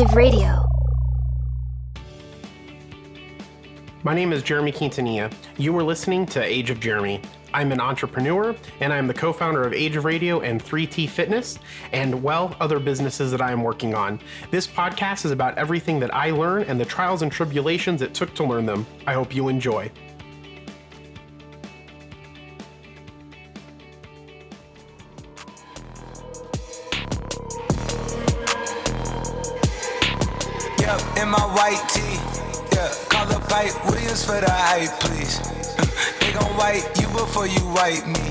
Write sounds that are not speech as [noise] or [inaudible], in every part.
of Radio. My name is Jeremy Quintanilla. You are listening to Age of Jeremy. I'm an entrepreneur and I'm the co founder of Age of Radio and 3T Fitness, and well, other businesses that I am working on. This podcast is about everything that I learn and the trials and tribulations it took to learn them. I hope you enjoy. For the hype, please. [laughs] they gon' wipe you before you wipe me.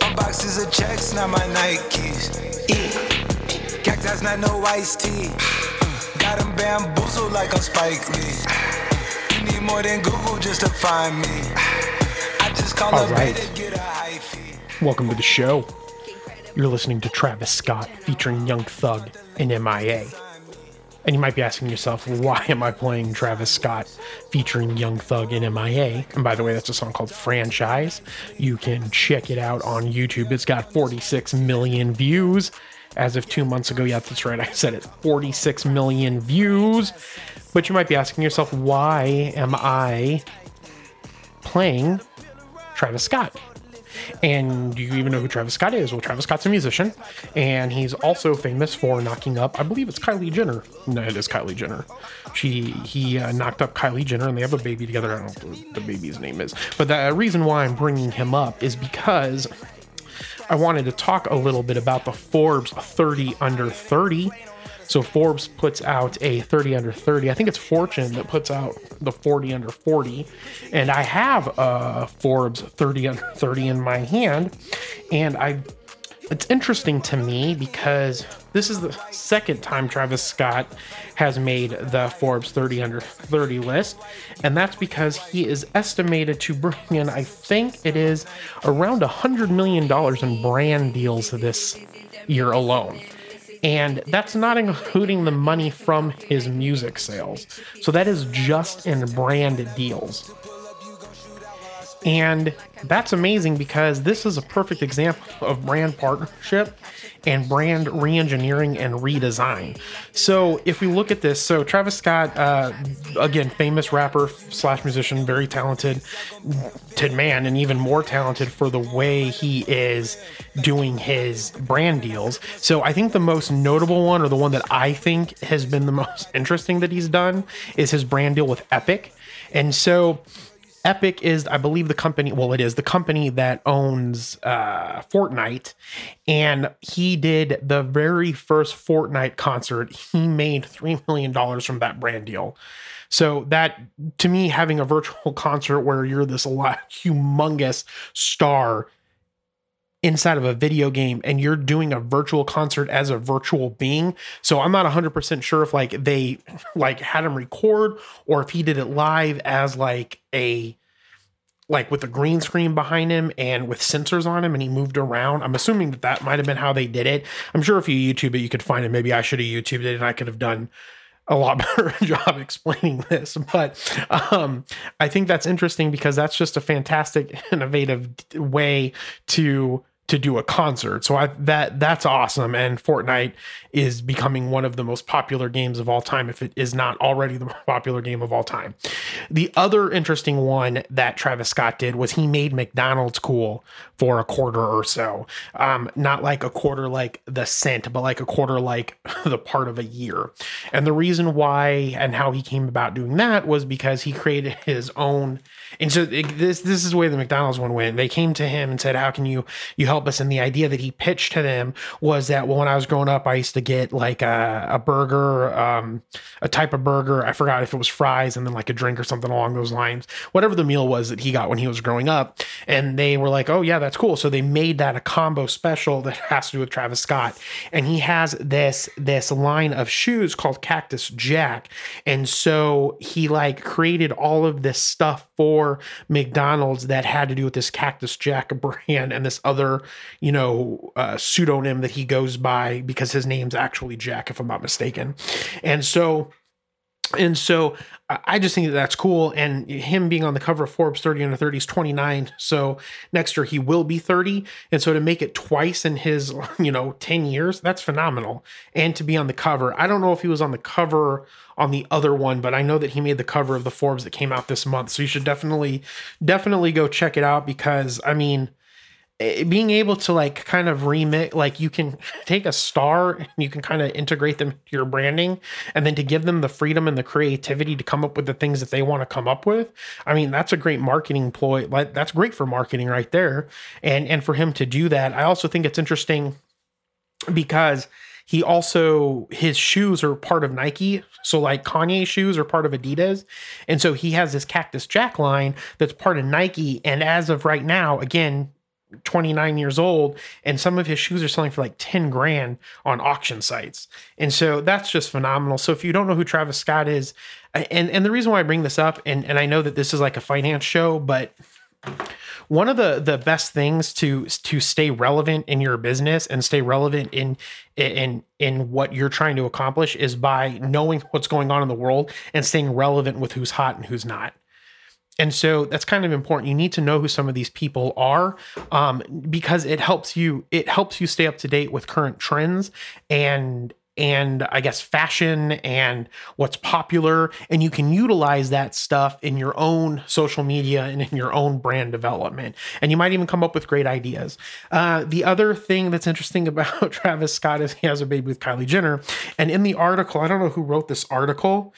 My boxes of checks, not my Nikes. Yeah. Cactus, not no iced tea. [sighs] Got them bamboozled like I'm Spike Lee. [sighs] You need more than Google just to find me. [sighs] I just call All right. to get a high fee. Welcome to the show. You're listening to Travis Scott featuring Young Thug and MIA. And you might be asking yourself, why am I playing Travis Scott featuring Young Thug in MIA? And by the way, that's a song called Franchise. You can check it out on YouTube. It's got 46 million views as of two months ago. Yeah, that's right. I said it 46 million views. But you might be asking yourself, why am I playing Travis Scott? And do you even know who Travis Scott is? Well, Travis Scott's a musician, and he's also famous for knocking up. I believe it's Kylie Jenner. No, it is Kylie Jenner. She he uh, knocked up Kylie Jenner, and they have a baby together. I don't know what the baby's name is, but the reason why I'm bringing him up is because I wanted to talk a little bit about the Forbes 30 under 30. So Forbes puts out a 30 under 30. I think it's Fortune that puts out the 40 under 40. And I have a Forbes 30 under 30 in my hand. And I it's interesting to me because this is the second time Travis Scott has made the Forbes 30 under 30 list. And that's because he is estimated to bring in, I think it is around $100 million in brand deals this year alone. And that's not including the money from his music sales. So that is just in brand deals. And that's amazing because this is a perfect example of brand partnership and brand reengineering and redesign. So if we look at this, so Travis Scott, uh, again, famous rapper slash musician, very talented talented man, and even more talented for the way he is doing his brand deals. So I think the most notable one, or the one that I think has been the [laughs] most interesting that he's done, is his brand deal with Epic. And so Epic is, I believe, the company. Well, it is the company that owns uh, Fortnite, and he did the very first Fortnite concert. He made three million dollars from that brand deal. So that, to me, having a virtual [laughs] concert where you're this humongous star inside of a video game and you're doing a virtual concert as a virtual being. So I'm not 100% sure if like they like had him record or if he did it live as like a like with a green screen behind him and with sensors on him and he moved around. I'm assuming that that might have been how they did it. I'm sure if you YouTube it you could find it. Maybe I should have YouTubed it and I could have done a lot [laughs] better job explaining this but um, i think that's interesting because that's just a fantastic [laughs] innovative way to to do a concert. So i that that's awesome. And fortnite is becoming one of the most popular games of all time if it is not already the [laughs] most popular game of all time. The other interesting one that travis scott did was he made mcdonald's cool for a quarter or so. Um, not like a quarter like the cent but like a quarter like [laughs] the part of a year. And the reason why and how he came about doing that was because he created his own and so it, this this is the way the McDonald's one went. They came to him and said, "How can you you help us?" And the idea that he pitched to them was that well, when I was growing up, I used to get like a, a burger, um, a type of burger. I forgot if it was fries and then like a drink or something along those lines. Whatever the meal was that he got when he was growing up, and they were like, "Oh yeah, that's cool." So they made that a combo special that [laughs] has to do with Travis Scott, and he has this this line of shoes called Cactus Jack, and so he like created all of this stuff for McDonald's that had to do with this Cactus Jack [laughs] brand and this other, you know, uh, pseudonym that he goes by because his name's actually Jack, if I'm not mistaken. And so And so I just think that that's cool. And him being on the cover of Forbes 30 under 30 is 29. So next year he will be 30. And so to make it twice in his, [laughs] you know, 10 years, that's phenomenal. And to be on the cover, I don't know if he was on the cover on the other one, but I know that he made the cover of the Forbes that came out this month. So you should definitely, definitely go check it out because I mean, Eh, being able to like kind of remix like you can [laughs] take a star and you can kind of integrate them to your branding and then to give them the freedom and the creativity to come up with the things that they want to come up with i mean that's a great marketing ploy like that's great for marketing right there and and for him to do that i also think it's interesting because he also his shoes are part of Nike. So like Kanye shoes are part of Adidas. And so he has this Cactus Jack line that's part of Nike. And as of right now, again, 29 years old and some of his shoes are selling for like 10 grand on auction sites. And so that's just phenomenal. So if you don't know who travis scott is and and the reason why i bring this up and and i know that this is like a finance show but one of the the best things to to stay relevant in your business and stay relevant in in in what you're trying to accomplish is by knowing what's going on in the world and staying relevant with who's hot and who's not and so that's kind of important you need to know who some of these people are um, because it helps you it helps you stay up to date with current trends and and I guess fashion and what's popular. And you can utilize that stuff in your own social media and in your own brand development. And you might even come up with great ideas. Uh, the other thing that's interesting [laughs] about Travis Scott is he has a baby with Kylie Jenner. And in the article, I don't know who wrote this article,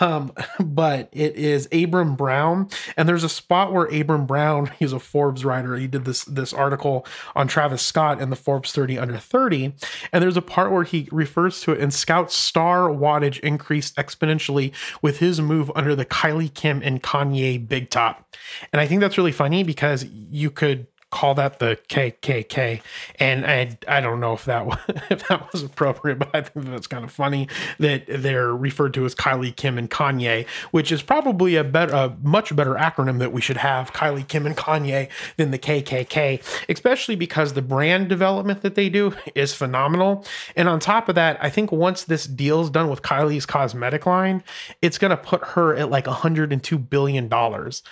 um, [laughs] but it is Abram Brown, and there's a spot where Abram Brown, [laughs] he's a Forbes writer. He did this this article on Travis Scott and the Forbes 30 under 30, and there's a part where he refers to it and Scott's star wattage increased exponentially with his move under the Kylie Kim and Kanye big top, and I think that's really funny because you could call that the KKK. And I I don't know if that was, [laughs] if that was appropriate, but I think that's kind of funny that they're referred to as Kylie Kim and Kanye, which is probably a better a much better acronym that we should have Kylie Kim and Kanye than the KKK, especially because the brand development that they do is phenomenal. And on top of that, I think once this deal's done with Kylie's cosmetic line, it's going to put her at like 102 billion dollars.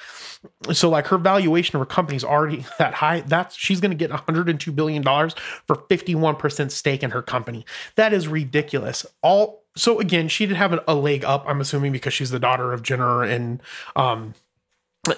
So like her valuation of her company is already [laughs] that high high. That's she's going to get 102 billion dollars for 51% stake in her company. That is ridiculous. All so again, she did have a, leg up. I'm assuming because she's the daughter of Jenner and um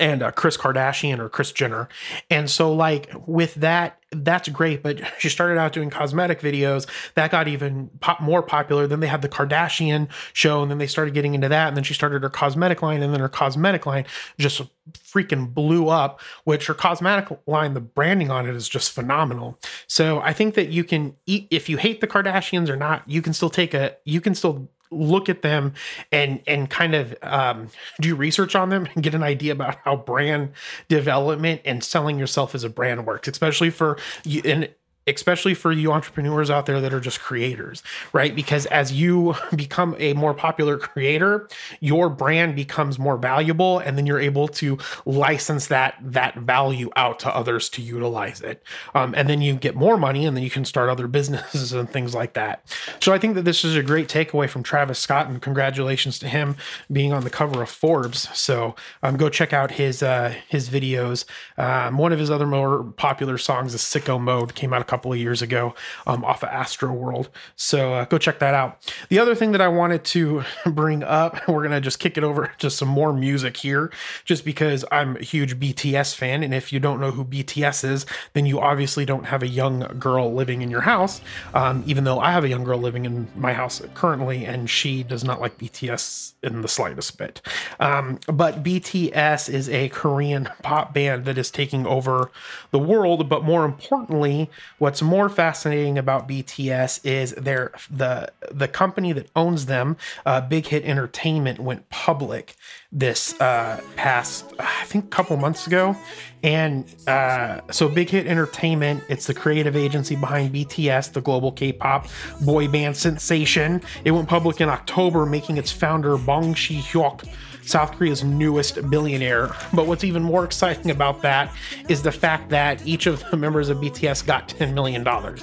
and uh, Kris Kardashian or Kris Jenner. And so, like, with that, that's great. But [laughs] she started out doing cosmetic videos that got even pop- more popular. Then they had the Kardashian show, and then they started getting into that. And then she started her cosmetic line, and then her cosmetic line just freaking blew up, which her cosmetic line, the branding on it is just phenomenal. So, I think that you can eat, if you hate the Kardashians or not, you can still take a, you can still look at them and and kind of um, do research on them and get an idea about how brand development and selling yourself as a brand works especially for you and especially for you entrepreneurs out there that are just creators, right? Because as you [laughs] become a more popular creator, your brand becomes more valuable and then you're able to license that that value out to others to utilize it. Um, and then you get more money and then you can start other [laughs] businesses and things like that. So I think that this is a great takeaway from Travis Scott and congratulations to him being on the cover of Forbes. So um, go check out his uh, his videos. Um, one of his other more popular songs is Sicko Mode came out a couple couple of years ago um, off of Astroworld. So uh, go check that out. The other thing that I wanted to [laughs] bring up, [laughs] we're going to just kick it over to some more music here, just because I'm a huge BTS fan. And if you don't know who BTS is, then you obviously don't have a young girl living in your house, um, even though I have a young girl living in my house currently, and she does not like BTS in the slightest bit. Um, but BTS is a Korean pop band that is taking over the world, but more importantly, what What's more fascinating about BTS is their the the company that owns them, uh, Big Hit Entertainment, went public this uh, past I think a couple months ago, and uh, so Big Hit Entertainment, it's the creative agency behind BTS, the global K-pop boy band sensation. It went public in October, making its founder Bang Si-hyuk South Korea's newest billionaire. But what's even more exciting about that is the fact that each of the members of BTS got $10 million or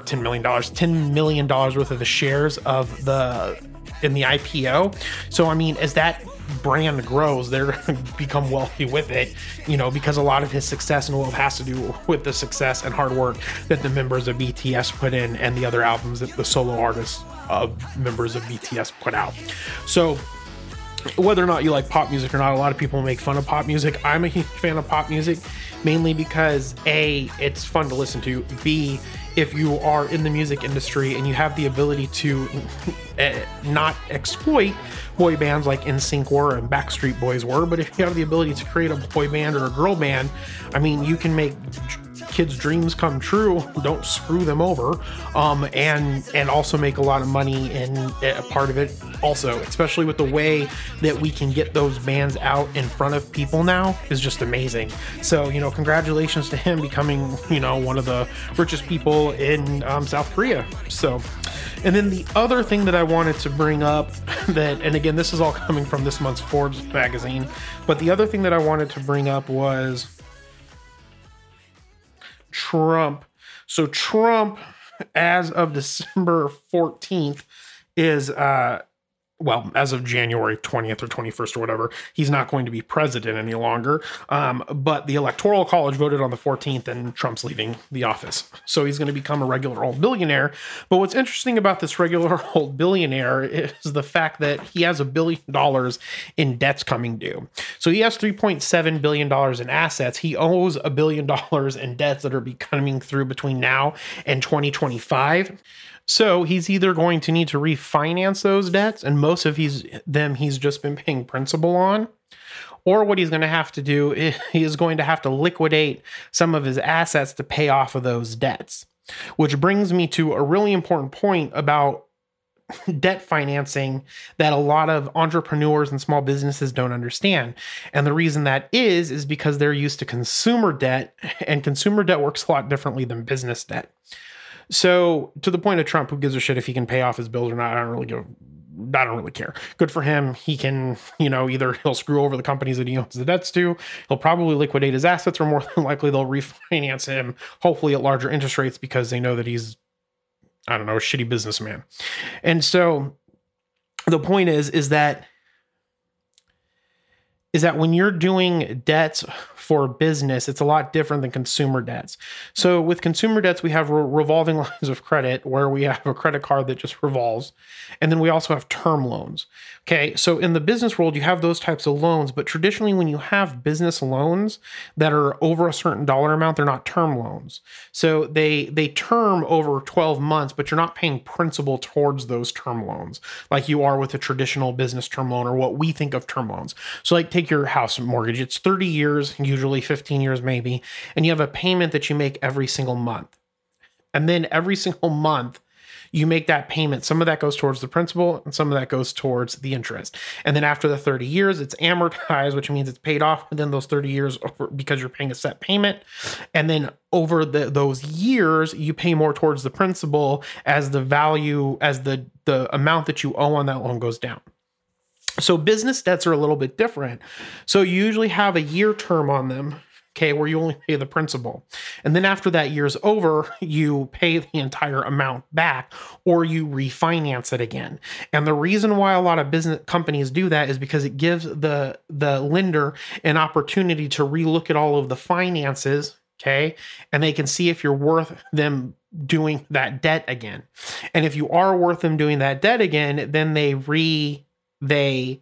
$10 million, $10 million worth of the shares of the in the IPO. So I mean, as that brand grows, they're [laughs] going to become wealthy with it, you know, because a lot of his success and wealth has to do with the success and hard work that the members of BTS put in and the other albums that the solo artists of members of BTS put out. So whether or not you like pop music or not, a lot of people make fun of pop music. I'm a huge fan of pop music, mainly because A, it's fun to listen to. B, if you are in the music industry and you have the ability to uh, not exploit boy bands like NSYNC were and Backstreet Boys were, but if you have the ability to create a boy band or a girl band, I mean, you can make kids' dreams come true. Don't screw them over, um, and and also make a lot of money in a part of it. Also, especially with the way that we can get those bands out in front of people now is just amazing. So you know, congratulations to him becoming you know one of the richest people in um, South Korea. So. And then the other thing that I wanted to bring up [laughs] that, and again, this is all coming from this month's Forbes magazine, but the other thing that I wanted to bring up was Trump. So Trump, as of December 14th, is uh well, as of January 20th or 21st or whatever, he's not going to be president any longer. Um, but the Electoral College voted on the 14th, and Trump's leaving the office. So he's going to become a regular old billionaire. But what's interesting about this regular [laughs] old billionaire is the fact that he has a billion dollars in debts coming due. So he has $3.7 billion in assets. He owes a billion dollars in debts that are be coming through between now and 2025. So he's either going to need to refinance those debts, and most of he's, them he's just been paying principal on, or what he's going to have to do [laughs] is he is going to have to liquidate some of his assets to pay off of those debts. Which brings me to a really important point about [laughs] debt financing that a lot of entrepreneurs and small businesses don't understand. And the reason that is, is because they're used to consumer debt, [laughs] and consumer debt works a lot differently than business debt. So to the point of Trump, who gives a shit if he can pay off his bills or not? I don't really give. I don't really care. Good for him. He can, you know, either [laughs] he'll screw over the companies that he owns the debts to, he'll probably liquidate his assets, or more [laughs] than likely they'll refinance him, hopefully at larger interest rates because they know that he's, I don't know, a shitty businessman. And so the point is, is that is that when you're doing debts for business, it's a lot different than consumer debts. So with consumer debts, we have re- revolving [laughs] lines of credit where we have a credit card that just revolves. And then we also have term loans. Okay. So in the business world, you have those types of loans, but traditionally when you have business loans that are over a certain dollar amount, they're not term loans. So they they term over 12 months, but you're not paying principal towards those term loans like you are with a traditional business term loan or what we think of term loans. So like take your house mortgage, it's 30 years, usually 15 years maybe, and you have a payment that you make every single month. And then every single month, you make that payment. Some of that goes towards the principal and some of that goes towards the interest. And then after the 30 years, it's amortized, which means it's paid off within those 30 years because you're paying a set payment. And then over the, those years, you pay more towards the principal as the value, as the, the amount that you owe on that loan goes down. So business debts are a little bit different. So you usually have a year term on them, okay, where you only pay the principal. And then after that year's over, [laughs] you pay the entire amount back or you refinance it again. And the reason why a lot of business companies do that is because it gives the the lender an opportunity to relook at all of the finances, okay? And they can see if you're worth them doing that debt again. And if you are worth them doing that debt again, then they re they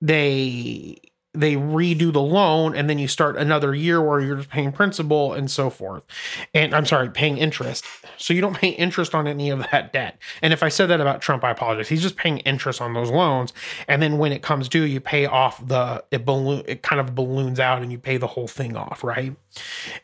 they they redo the loan and then you start another year where you're just paying principal and so forth. And I'm sorry, paying interest. So you don't pay interest on any of that debt. And if I said that about Trump, I apologize. He's just paying interest on those loans. And then when it comes due, you pay off the it balloon it kind of balloons out and you pay the whole thing off, right?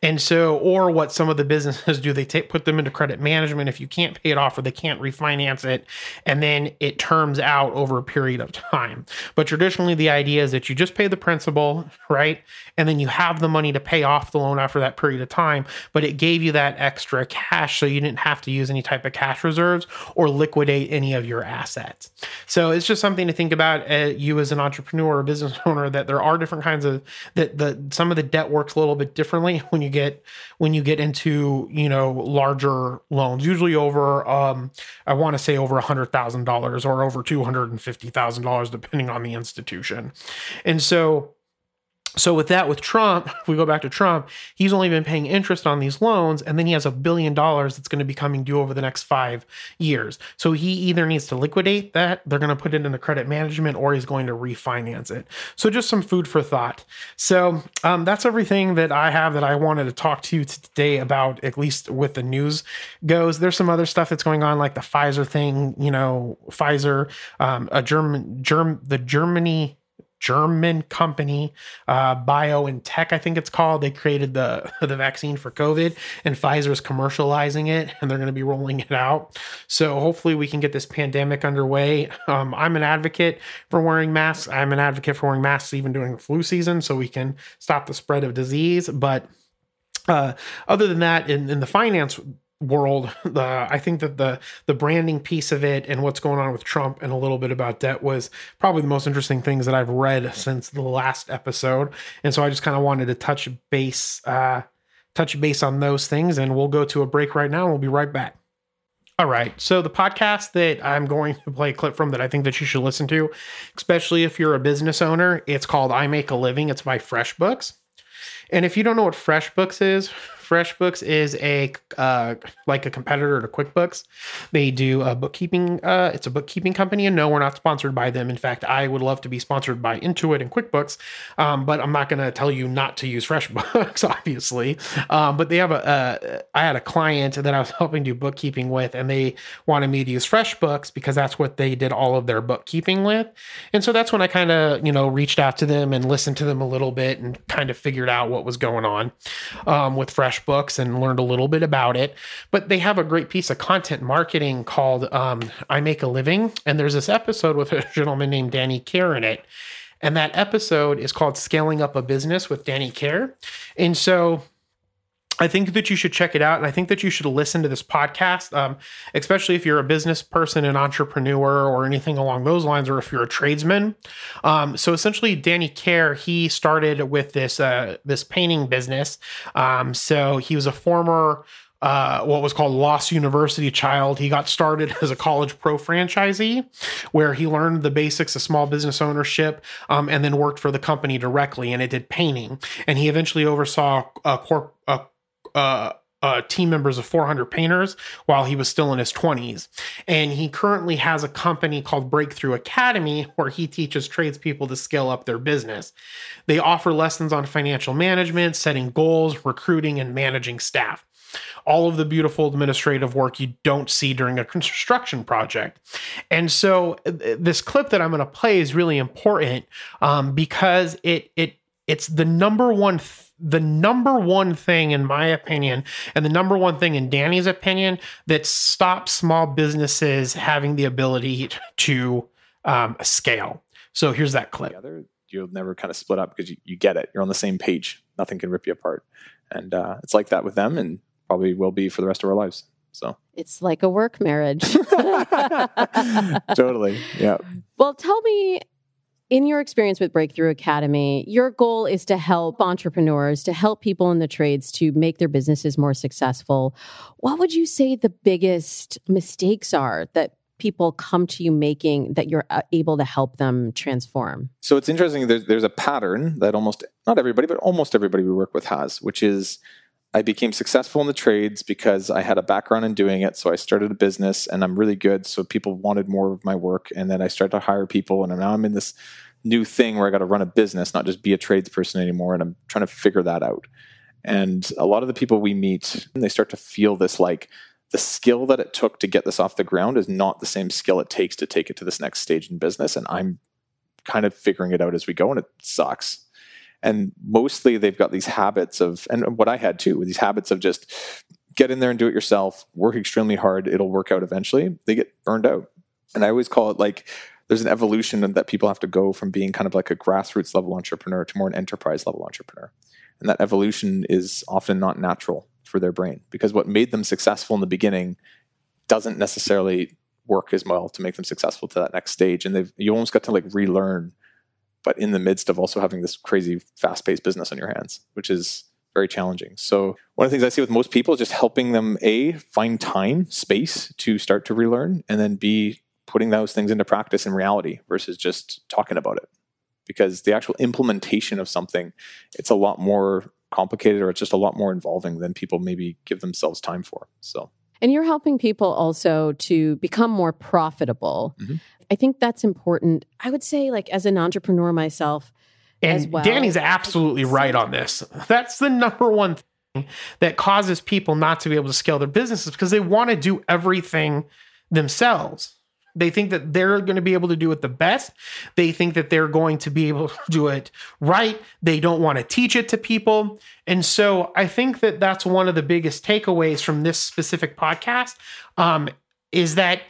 And so, or what some of the businesses [laughs] do, they take put them into credit management if you can't pay it off or they can't refinance it, and then it terms out over a period of [laughs] time. But traditionally, the idea is that you just pay the principal, right? And then you have the money to pay off the loan after that period of time, but it gave you that extra cash so you didn't have to use any type of cash reserves or liquidate any of your assets. So it's just something to think about uh, you as an entrepreneur or business [laughs] owner that there are different kinds of that the some of the debt works a little bit different differently [laughs] when you get when you get into you know larger loans usually over um i want to say over hundred thousand dollars or over two hundred and fifty thousand dollars depending on the institution. And so so with that with trump if [laughs] we go back to trump he's only been paying interest on these loans and then he has a billion dollars that's going to be coming due over the next five years. So he either needs to liquidate that they're going to put it into credit management or he's going to refinance it. So just some food for thought. So um, that's everything that i have that i wanted to talk to you today about at least with the news goes. There's some other stuff that's going on like the pfizer thing you know pfizer um, a german germ the germany German company, uh, Tech, I think it's called. They created the [laughs] the vaccine for COVID, and Pfizer is commercializing it, and they're going to be rolling it out. So hopefully, we can get this pandemic underway. Um, I'm an advocate for wearing masks. I'm an advocate for wearing masks even during the flu season, so we can stop the spread of disease. But uh, other than that, in, in the finance world [laughs] the i think that the the branding piece of it and what's going on with trump and a little bit about debt was probably the most interesting things that i've read since the last episode and so i just kind of wanted to touch base uh touch base on those things and we'll go to a break right now and we'll be right back all right. So the podcast that I'm going to play a clip from that I think that you should listen to, especially if you're a business owner, it's called I Make a Living. It's by FreshBooks. And if you don't know what FreshBooks is, [laughs] FreshBooks is a uh, like a competitor to QuickBooks. They do a bookkeeping. Uh, it's a bookkeeping company, and no, we're not sponsored by them. In fact, I would love to be sponsored by Intuit and QuickBooks, um, but I'm not going to tell you not to use [laughs] FreshBooks, obviously. Um, but they have a. Uh, I had a client that I was [laughs] helping do bookkeeping with, and they wanted me to use FreshBooks because that's what they did all of their bookkeeping with, and so that's when I kind of you know reached out to them and listened to them a little bit and kind of figured out what was going on um, with Fresh books and learned a little bit about it. But they have a great piece of content marketing called um, I Make a Living. And there's this episode with [laughs] a gentleman named Danny Kerr in it. And that episode is called Scaling Up a Business with Danny Kerr. And so I think that you should check it out. And I think that you should listen to this podcast, um, especially if you're a business person, an entrepreneur, or anything along those lines, or if you're a tradesman. Um, so essentially, Danny Kerr, he started with this uh, this painting business. Um, so he was a former uh, what was called Lost University child. He got started [laughs] as a college pro franchisee, where he learned the basics of small business ownership, um, and then worked for the company directly. And it did painting. And he eventually oversaw a corp. A uh, uh, team members of 400 painters while he was still in his 20s. And he currently has a company called Breakthrough Academy where he teaches tradespeople to scale up their business. They offer lessons on financial management, setting goals, recruiting, and managing staff. All of the beautiful administrative work you don't see during a construction project. And so, uh, this clip that I'm going to play is really important um, because it it it's the number one the number one thing in my opinion and the number one thing in Danny's opinion that stops small businesses having the ability to um, scale. So here's that clip. Together, you'll never kind of split up because you, you get it. You're on the same page. Nothing can rip you apart. And uh, it's like that with them and probably will be for the rest of our lives. So it's like a work marriage. [laughs] totally. Yeah. Well, tell me in your experience with Breakthrough Academy, your goal is to help entrepreneurs, to help people in the trades to make their businesses more successful. What would you say the biggest mistakes are that people come to you making that you're uh, able to help them transform? So it's interesting. There's, there's a pattern that almost, not everybody, but almost everybody we work with has, which is I became successful in the trades because I had a background in doing it. So I started a business and I'm really good. So people wanted more of my work. And then I started to hire people. And now I'm in this new thing where I got to run a business, not just be a tradesperson anymore. And I'm trying to figure that out. And a lot of the people we meet, they start to feel this like the skill that it took to get this off the ground is not the same skill it takes to take it to this next stage in business. And I'm kind of figuring it out as we go. And it sucks and mostly they've got these habits of and what i had too these habits of just get in there and do it yourself work extremely hard it'll work out eventually. They get burned out. And i always call it like there's an evolution that people have to go from being kind of like a grassroots level entrepreneur to more an enterprise level entrepreneur. And that evolution is often not natural for their brain because what made them successful in the beginning doesn't necessarily work as well to make them successful to that next stage. And they've you almost got to like relearn but in the midst of also having this crazy fast paced business on your hands, which is very challenging. So one of the things I see with most people is just helping them a find time, space to start to relearn, and then b putting those things into practice in reality versus just talking about it. Because the actual implementation of something, it's a lot more complicated or it's just a lot more involving than people maybe give themselves time for. So And you're helping people also to become more profitable. Mhm. I think that's important. I would say, like, as an entrepreneur myself, And well. Danny's absolutely right on this. That's the number one thing that causes people not to be able to scale their businesses because they want to do everything themselves. They think that they're going to be able to do it the best. They think that they're going to be able [laughs] to do it right. They don't want to teach it to people. And so I think that that's one of the biggest takeaways from this specific podcast um, is that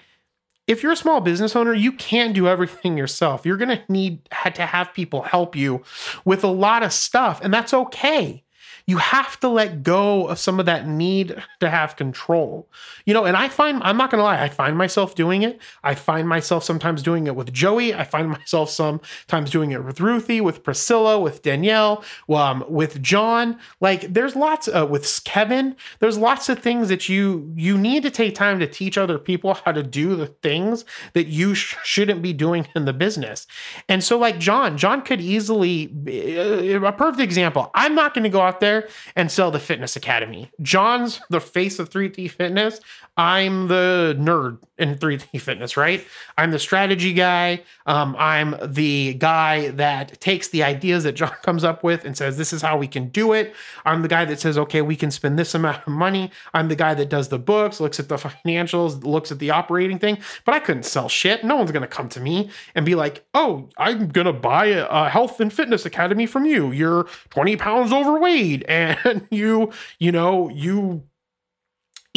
if you're a small business owner, you can't do everything yourself. You're going to need to have people help you with a lot of stuff, and that's okay. You have to let go of some of that need to have control. You know, and I find, I'm not going to lie, I find myself doing it. I find myself sometimes doing it with Joey. I find [laughs] myself sometimes doing it with Ruthie, with Priscilla, with Danielle, um, with John. Like there's lots uh, with Kevin. There's lots of things that you you need to take time to teach other people how to do the things that you sh- shouldn't be doing in the business. And so like John, John could easily uh, a perfect example. I'm not going to go out there and sell the fitness academy. John's the face of 3D fitness. I'm the nerd in 3D [laughs] fitness, right? I'm the strategy guy. Um, I'm the guy that takes the ideas that John [laughs] comes up with and says, this is how we can do it. I'm the guy that says, okay, we can spend this amount of money. I'm the guy that does the books, looks at the financials, looks at the operating thing, but I couldn't sell shit. No one's going to come to me and be like, oh, I'm going to buy a, a health and fitness academy from you. You're 20 pounds overweight [laughs] and you, you know, you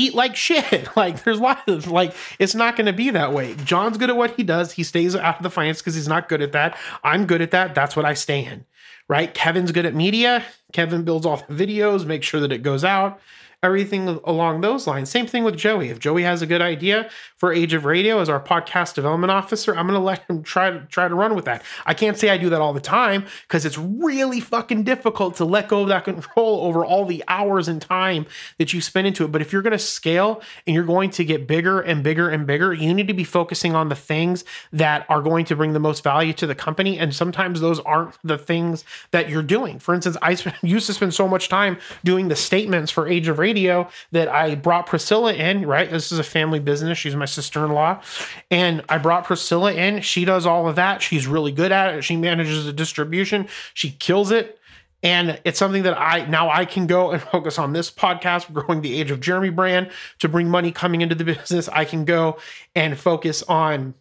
eat like shit. [laughs] Like there's lots of like it's not going to be that way. John's good at what he does. He stays out of the finance because he's not good at that. I'm good at that. That's what I stay in. Right? Kevin's good at media. Kevin builds all the videos, make sure that it goes out. Everything along those lines. Same thing with Joey. If Joey has a good idea for Age of Radio as our podcast development officer, I'm going to let him try to try to run with that. I can't say I do that all the time because it's really fucking difficult to let go of that [laughs] control over all the hours and time that you spend into it. But if you're going to scale and you're going to get bigger and bigger and bigger, you need to be focusing on the things that are going to bring the most value to the company. And sometimes those aren't the things that you're doing. For instance, I [laughs] used to spend so much time doing the statements for Age of Radio that I brought Priscilla in, right? This is a family business. She's my sister in law. And I brought Priscilla in. She does all of that. She's really good at it. She manages the distribution, she kills it. And it's something that I now I can go and [laughs] focus on this podcast, growing the age of Jeremy brand to bring money coming into the [laughs] business. I can go and focus on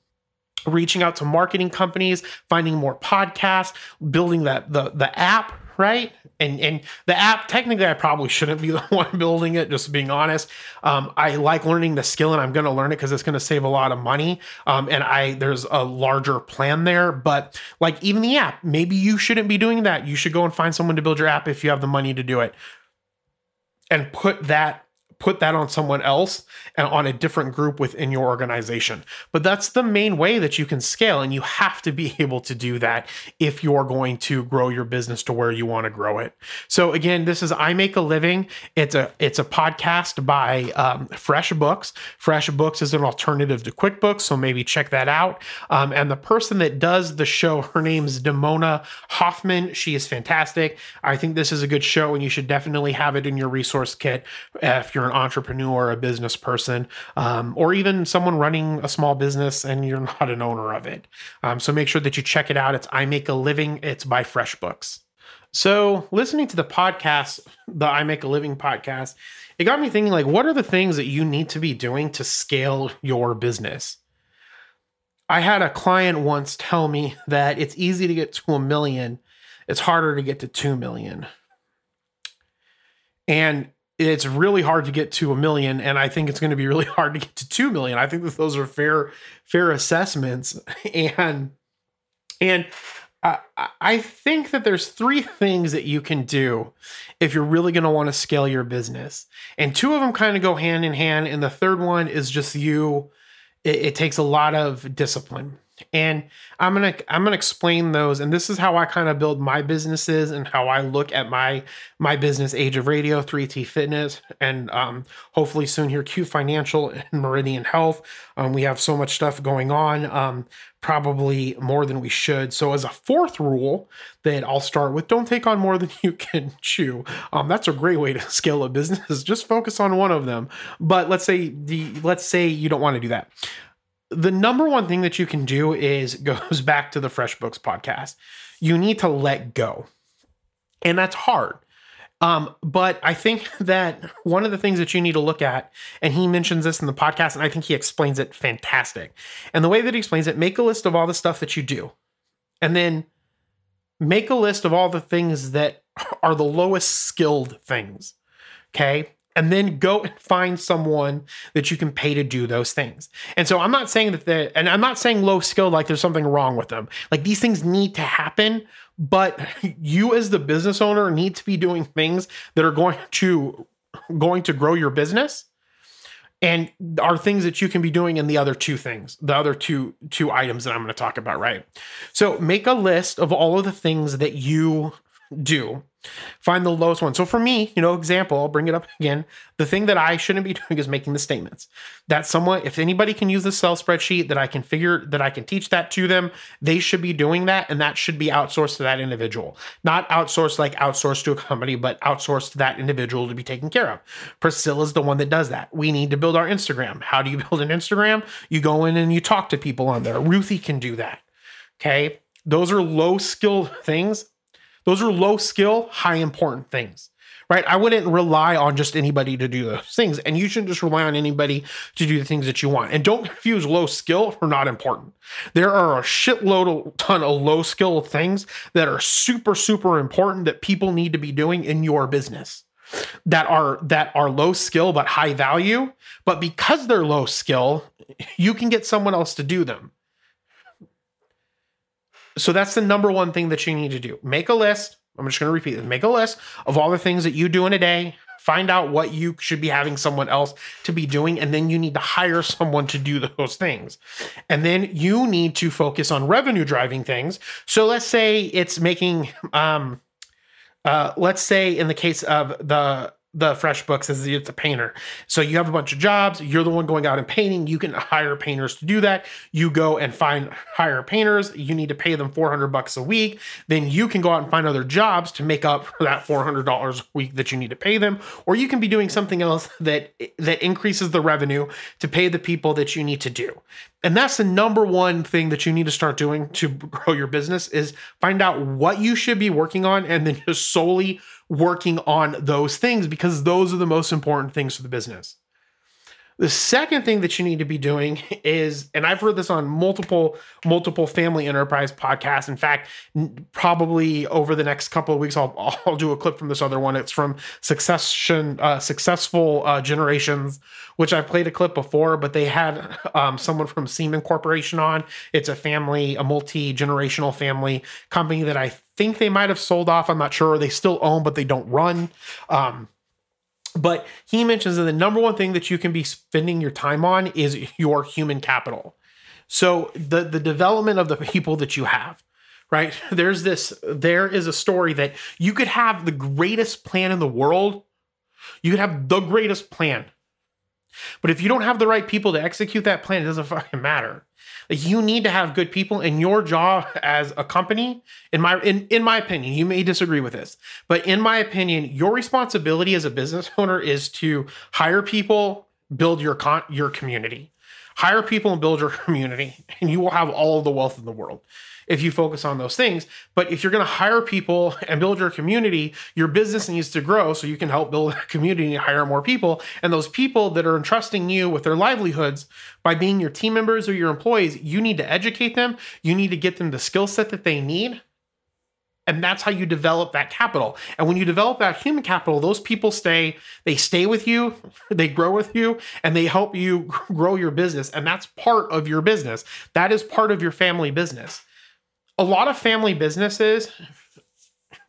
reaching out to marketing companies, finding more podcasts, building that the the app, right? And and the app, technically, I probably shouldn't be [laughs] the one building it. Just being honest, um, I like learning the skill, and I'm going to learn it because it's going to save a lot of money. Um, and I there's a larger plan there. But like even the app, maybe you shouldn't be doing that. You should go and find someone to build your app if you have the money to do it, and put that put that on someone else and on a different group within your organization. But that's the main way that you can scale. And you have to be [laughs] able to do that if you're going to grow your business to where you want to grow it. So again, this is I Make a Living. It's a it's a podcast by um, Fresh Books. Fresh Books is an alternative to QuickBooks, so maybe check that out. Um, and the person that does the show, her name's Demona Hoffman. She is fantastic. I think this is a good show, and you should definitely have it in your resource kit uh, if you're an entrepreneur, a business person, um, or even someone running a small business and you're [laughs] not an owner of it. Um, so make sure that you check it out. It's I Make a Living. It's by FreshBooks. So listening to the podcast, the I Make a Living podcast, it got me thinking like, what are the things that you need to be doing to scale your business? I had a client once tell me that it's easy to get to a million, it's harder to get to 2 million. And it's really hard to get to a million and i think it's going to be really [laughs] hard to get to 2 million. I think that those are fair fair assessments. [laughs] And and I, I think that there's three things that you can do if you're really going to want to scale your business. And two of them kind of go hand in hand and the third one is just you it, it takes a lot of discipline and i'm gonna i'm gonna explain those and this is how i kind of build my businesses and how i look at my my business age of radio 3t fitness and um, hopefully soon here q financial and meridian health. Um, we have so much stuff going on um, probably more than we should. So as a fourth rule that i'll start with don't take on more than [laughs] you can chew. Um, that's a great way to [laughs] scale a business just focus on one of them. But let's say the let's say you don't want to do that the number one thing that you can do is [laughs] goes back to the FreshBooks podcast. You need to let go. And that's hard. Um, but I think [laughs] that one of the things that you need to look at, and he mentions this in the podcast, and I think he explains it fantastic. And the way that he explains it, make a list of all the stuff that you do, and then make a list of all the things that [laughs] are the lowest skilled things. Okay and then go and find someone that you can pay to do those things. And so I'm not saying that the and I'm not saying low skill like there's something wrong with them. Like these things need to happen, but [laughs] you as the business owner need to be doing things that are going to going to grow your business and are things that you can be doing in the other two things the other two two items that i'm going to talk about right so make a list of all of the things that you do Find the lowest one. So for me, you know, example, I'll bring it up again. The thing that I shouldn't be [laughs] doing is making the statements. That someone, if anybody can use the Excel spreadsheet, that I can figure, that I can teach that to them, they should be doing that. And that should be outsourced to that individual. Not outsourced like outsourced to a company, but outsourced to that individual to be taken care of. Priscilla's the one that does that. We need to build our Instagram. How do you [laughs] build an Instagram? You go in and you talk to people on there. Ruthie can do that. Okay. Those are low skill [laughs] things those are low skill, high important things, right? I wouldn't rely on just anybody to do those things. And you shouldn't just rely on anybody to do the things that you want. And don't confuse low skill for not important. There are a shitload of ton of low skill things that are super, super important that people need to be doing in your business that are that are low skill but high value but because they're low skill you can get someone else to do them so that's the number one thing that you need to do. Make a list. I'm just going to repeat it. Make a list of all the things that you do in a day. Find out what you should be having someone else to be doing, and then you need to hire [laughs] someone to do those things. And then you need to focus on revenue driving things. So let's say it's making, um, uh, let's say in the case of the the FreshBooks is it's a painter. So you have a bunch of jobs, you're the one going out and painting, you can hire painters to do that. You go and find hire painters, you need to pay them 400 bucks a week. Then you can go out and find other jobs to make up for that $400 a week that you need to pay them, or you can be doing something else that that increases the revenue to pay the people that you need to do. And that's the number one thing that you need to start doing to [laughs] grow your business is find out what you should be working on and then just solely working on those things because those are the most important things for the business. The second thing that you need to be doing [laughs] is, and I've heard this on multiple, multiple family enterprise podcasts. In fact, probably over the next couple of weeks, I'll, [laughs] I'll do a clip from this other one. It's from Succession, uh, Successful uh, Generations, which I played a clip before, but they had [laughs] um, someone from Seaman Corporation on. It's a family, a multi generational family company that I think they might have sold off. I'm not sure. They still own, but they don't run. Um, but he mentions that the number one thing that you can be spending your time on is your human capital. So the the development of the people that you have, right? [laughs] There's this there is a story that you could have the greatest plan in the world. You could have the greatest plan. But if you don't have the right people to execute that plan, it doesn't [laughs] fucking matter. You need to have good people in your job as a company. In my in, in my opinion, you may disagree with this, but in my opinion, your responsibility as a business [laughs] owner is to hire people, build your con- your community. Hire people and build your [laughs] community, and you will have all the wealth in the world if you focus on those things. But if you're going to hire people and build your community, your business needs to grow so you can help build a community and hire more people. And those people that are entrusting you with their livelihoods by being your team members or your employees, you need to educate them. You need to get them the skill set that they need. And that's how you develop that capital. And when you develop that human capital, those people stay, they stay with you, [laughs] they grow with you, and they help you [laughs] grow your business. And that's part of your business. That is part of your family business a lot of family businesses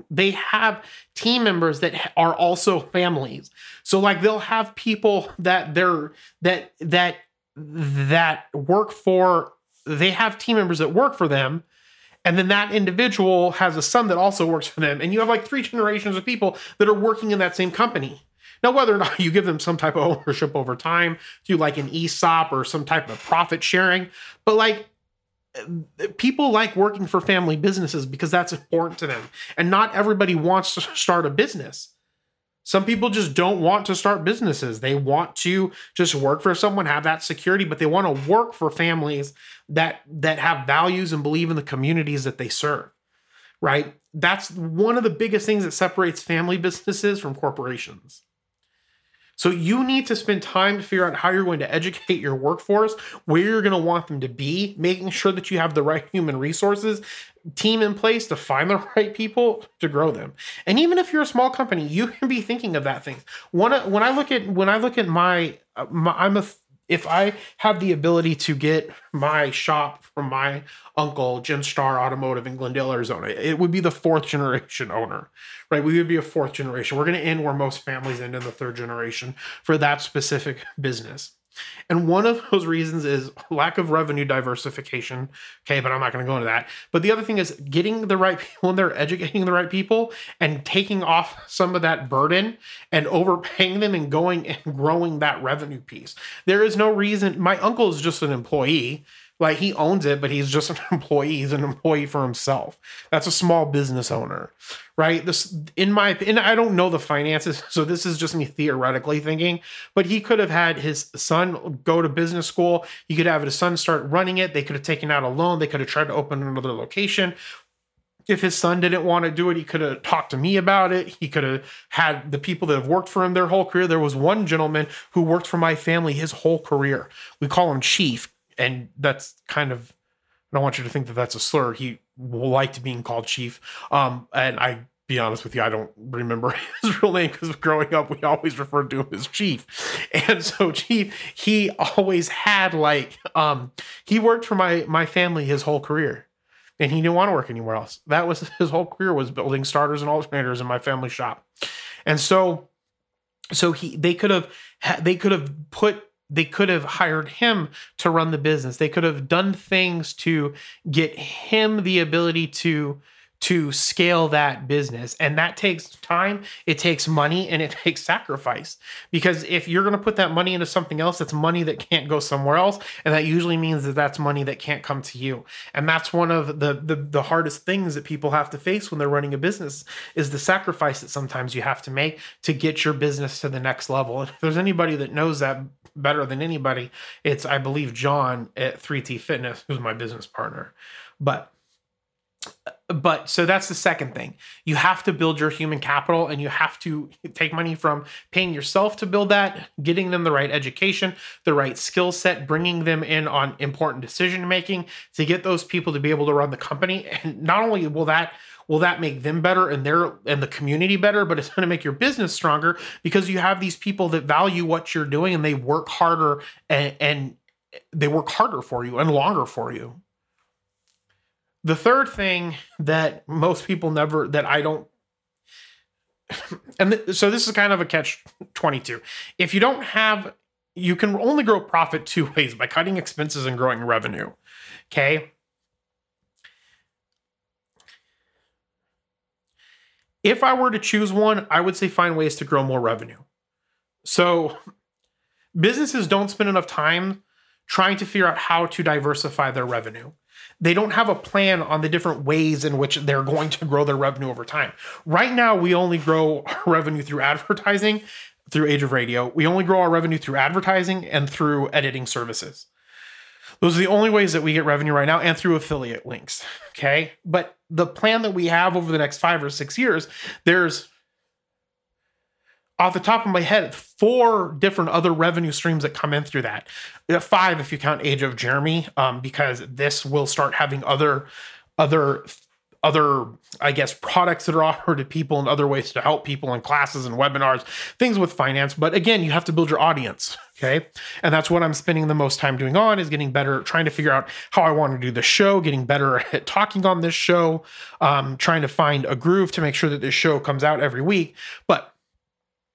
they have team members that are also families so like they'll have people that they're that that that work for they have team members that work for them and then that individual has a son that also works for them. And you have like three generations of people that are working in that same company. Now whether or not you give them some type of ownership over time through like an esop or some type of profit sharing but like people like working for family businesses because that's important to them. And not everybody wants to start a business some people just don't want to start businesses. They want to just work for someone, have that security, but they want to work for families that that have values and believe in the communities that they serve. Right? That's one of the biggest things that separates family businesses from corporations. So you need to spend time to figure out how you're going to educate your workforce, where you're going to want them to be, making sure that you have the right human resources team in place to find the [laughs] right people to grow them. And even if you're a small company, you can be thinking of that thing. When I, when I look at when I look at my, uh, my I'm a if I have the ability to get my shop from my uncle, Jim Star Automotive in Glendale, Arizona, it would be the fourth generation owner, right? We would be a fourth generation. We're going to end where most families end in the third generation for that specific business. And one of those reasons is [laughs] lack of revenue diversification. Okay, but I'm not going to go into that. But the other thing is getting the right people and they're educating the right people and taking off some of that burden and overpaying them and going and growing that revenue piece. There is no reason. My uncle is just an employee like he owns it, but he's just an [laughs] employee. He's an employee for himself. That's a small business owner, right? This, in my opinion, I don't know the finances, [laughs] so this is just me theoretically thinking. But he could have had his son go to business school. He could have his son start running it. They could have taken out a loan. They could have tried to open another location. If his son didn't want to do it, he could have talked to me about it. He could have had the people that have worked for him their whole career. There was one gentleman who worked for my family his whole career. We call him Chief and that's kind of I don't want you to think that that's a slur. He liked being called chief. Um, and I be honest with you, I don't remember [laughs] his real name because growing up, we always referred to him as Chief. [laughs] And so Chief, he always had like um he worked for my my family his whole career. And he didn't want to work anywhere else. That was [laughs] his whole career was building starters and alternators in my family shop. And so so he they could have they could have put they could have hired him to run the business. They could have done things to get him the ability to to scale that business. And that takes time, it takes money, and it [laughs] takes sacrifice. Because if you're going to put that money into something else, that's money that can't go somewhere else. And that usually means that that's money that can't come to you. And that's one of the, the, the hardest things that people have to face when they're running a business is the sacrifice that sometimes you have to make to get your business to the next level. And if there's anybody that knows that better than anybody, it's, I believe, John at 3T Fitness, who's my business partner. But but so that's the second thing. You have to build your human capital and you have to [laughs] take money from paying yourself to build that, getting them the right education, the right skill set, bringing them in on important decision making to get those people to be able to run the company. And not only will that will that make them better and their and the community better, but it's going to make your business stronger because you have these people that value what you're doing and they work harder and, and they work harder for you and longer for you. The third thing that most people never, that I don't, and th- so this is kind of a catch 22. If you don't have, you can only grow profit two [laughs] ways by cutting expenses and growing revenue. Okay. If I were to choose one, I would say find ways to grow more revenue. So businesses don't spend enough time trying to figure out how to diversify their revenue they don't have a plan on the different ways in which they're going to grow their revenue over time. Right now, we only grow our [laughs] revenue through advertising, through Age of Radio. We only grow our revenue through advertising and through editing services. Those are the only ways that we get revenue right now and through affiliate links. Okay. But the plan that we have over the next five or six years, there's off the top of my head, four different other revenue streams that come in through that. Uh, five if you count Age of Jeremy, um, because this will start having other other other i guess products that are offered to people and other ways to help people in classes and webinars things with finance. But again you have to build your audience okay? And that's what i'm spending the most time doing on is getting better trying to figure out how i want to do the show getting better [laughs] at talking on this show um, trying to find a groove to make sure that this show comes out every week. But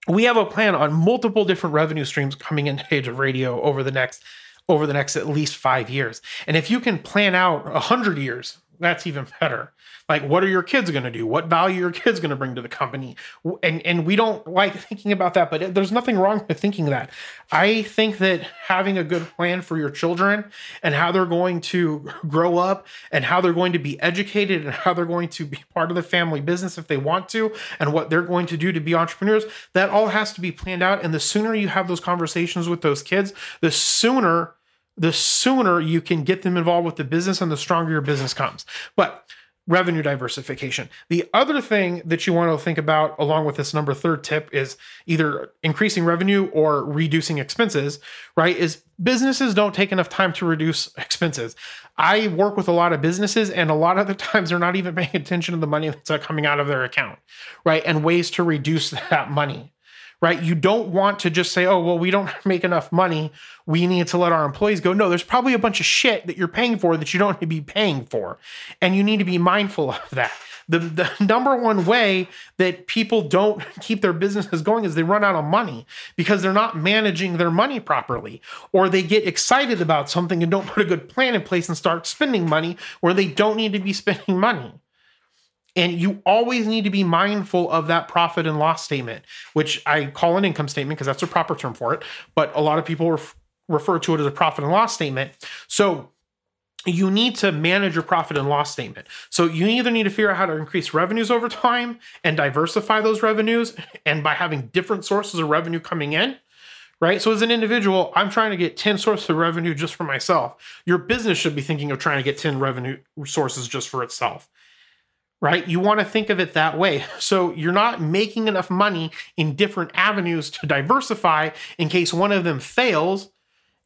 we have a plan on multiple different revenue streams coming into Age of Radio over the next over the next at least five years. And if you can plan out a hundred years, that's even better. Like, what are your kids going to do? What value your kids going to bring to the company? And and we don't like thinking about that, but there's nothing wrong with thinking that. I think that having a good plan for your children and how they're going to grow up and how they're going to be educated and how they're going to be part of the family business if they want to and what they're going to do to be entrepreneurs, that all has to be planned out. And the sooner you have those conversations with those kids, the sooner the sooner you can get them involved with the business and the stronger your business comes. But revenue diversification. The other thing that you want to think about, along with this number third tip, is either increasing revenue or reducing expenses, right? Is businesses don't take enough time to reduce expenses. I work with a lot of businesses, and a lot of the times they're not even paying attention to the money that's coming out of their account, right? And ways to reduce [laughs] that money right? You don't want to just say, oh, well, we don't [laughs] make enough money. We need to let our employees go. No, there's probably a bunch of shit that you're paying for that you don't [laughs] need to be paying for. And you need to be mindful of that. The, the [laughs] number one way that people don't keep their businesses going is they run out of money because they're not managing their money properly, or they get excited about something and don't put a good plan in place and start spending money where they don't need to be spending money. And you always need to be mindful of that profit and loss statement, which I call an income statement because that's a proper term for it. But a lot of people ref- refer to it as a profit and loss statement. So you need to manage your profit and loss statement. So you either need to figure out how to increase revenues over time and diversify those revenues, and by having different sources of revenue coming in, right? So as an individual, I'm trying to get 10 sources of revenue just for myself. Your business should be thinking of trying to get 10 revenue sources just for itself right? You want to think of it that way. [laughs] So you're not making enough money in different avenues to diversify in case one of them fails,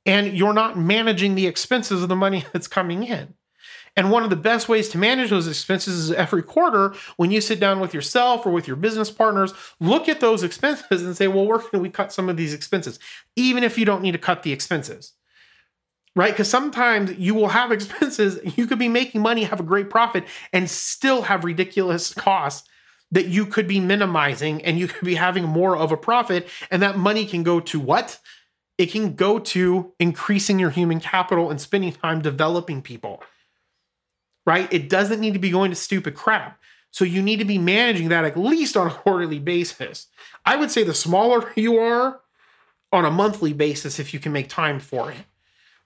and you're not managing the expenses of the money [laughs] that's coming in. And one of the best ways to manage those expenses is every quarter when you sit down with yourself or with your business partners, look at those [laughs] expenses and say, well, where can we cut some of these expenses? Even if you don't need to cut the expenses right? Because sometimes you will have [laughs] expenses, you could be making money, have a great profit, and still have ridiculous costs that you could be minimizing and you could be having more of a profit. And that money can go to what? It can go to increasing your human capital and spending time developing people, right? It doesn't need to be going to stupid crap. So you need to be managing that at least on a quarterly basis. I would say the smaller [laughs] you are on a monthly basis, if you can make time for it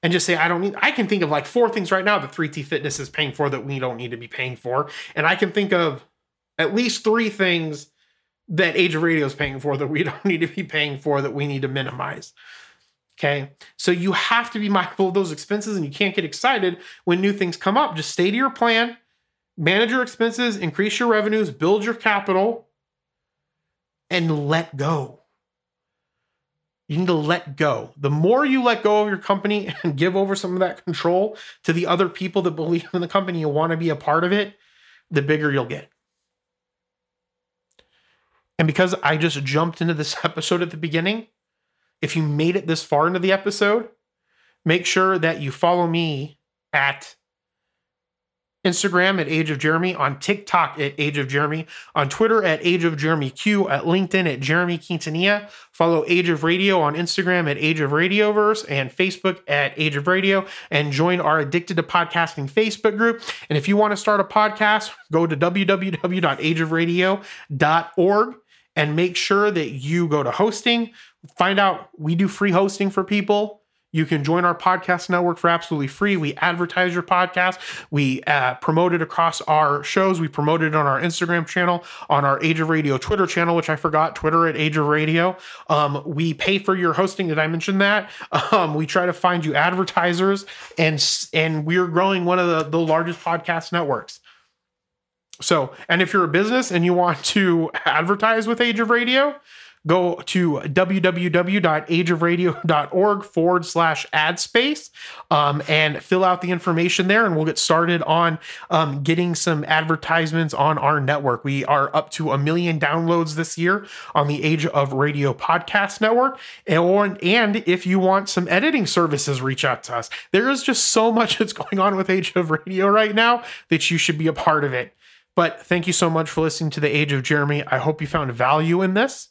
and just say, I don't need, I can think of like four things right now that 3T Fitness is paying for that we don't need to be paying for. And I can think of at least three things that Age of Radio is paying for that we [laughs] don't need to be paying for that we need to minimize. Okay. So you have to be mindful of those expenses and you can't get excited when new things come up. Just stay to your plan, manage your expenses, increase your revenues, build your capital, and let go. You need to let go. The more you let go of your company [laughs] and give over some of that control to the other people that believe in the company and want to be a part of it, the bigger you'll get. And because I just jumped into this [laughs] episode at the beginning, if you made it this far into the episode, make sure that you follow me at Instagram at Age of Jeremy, on TikTok at Age of Jeremy, on Twitter at Age of Jeremy Q, at LinkedIn at Jeremy Quintanilla. Follow Age of Radio on Instagram at Age of Radioverse and Facebook at Age of Radio, and join our Addicted to Podcasting Facebook group. And if you want to start a podcast, go to www.ageofradio.org and make sure that you go to hosting. Find out we do free hosting for people you can join our podcast network for absolutely free. We advertise your podcast. We uh, promote it across our shows. We promote it on our Instagram channel, on our Age of Radio Twitter channel, which I forgot, Twitter at Age of Radio. Um, we pay for your hosting. Did I mention that? [laughs] Um, we try to find you advertisers, and and we're growing one of the, the largest podcast networks. So, and if you're a business and you want to [laughs] advertise with Age of Radio, go to www.ageofradio.org forward slash ad space um, and fill out the information there and we'll get started on um, getting some advertisements on our network. We are up to a million downloads this year on the age of radio podcast network and, and if you want some editing services reach out to us. There is just so much [laughs] that's going on with age of radio right now that you should be a part of it. But thank you so much for listening to the age of jeremy. I hope you found value in this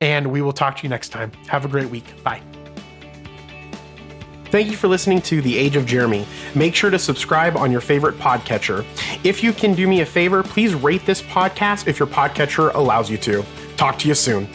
and we will talk to you next time. Have a great week. Bye. Thank you for listening to The Age of Jeremy. Make sure to subscribe on your favorite podcatcher. If you can do me a favor, please rate this podcast if your podcatcher allows you to. Talk to you soon.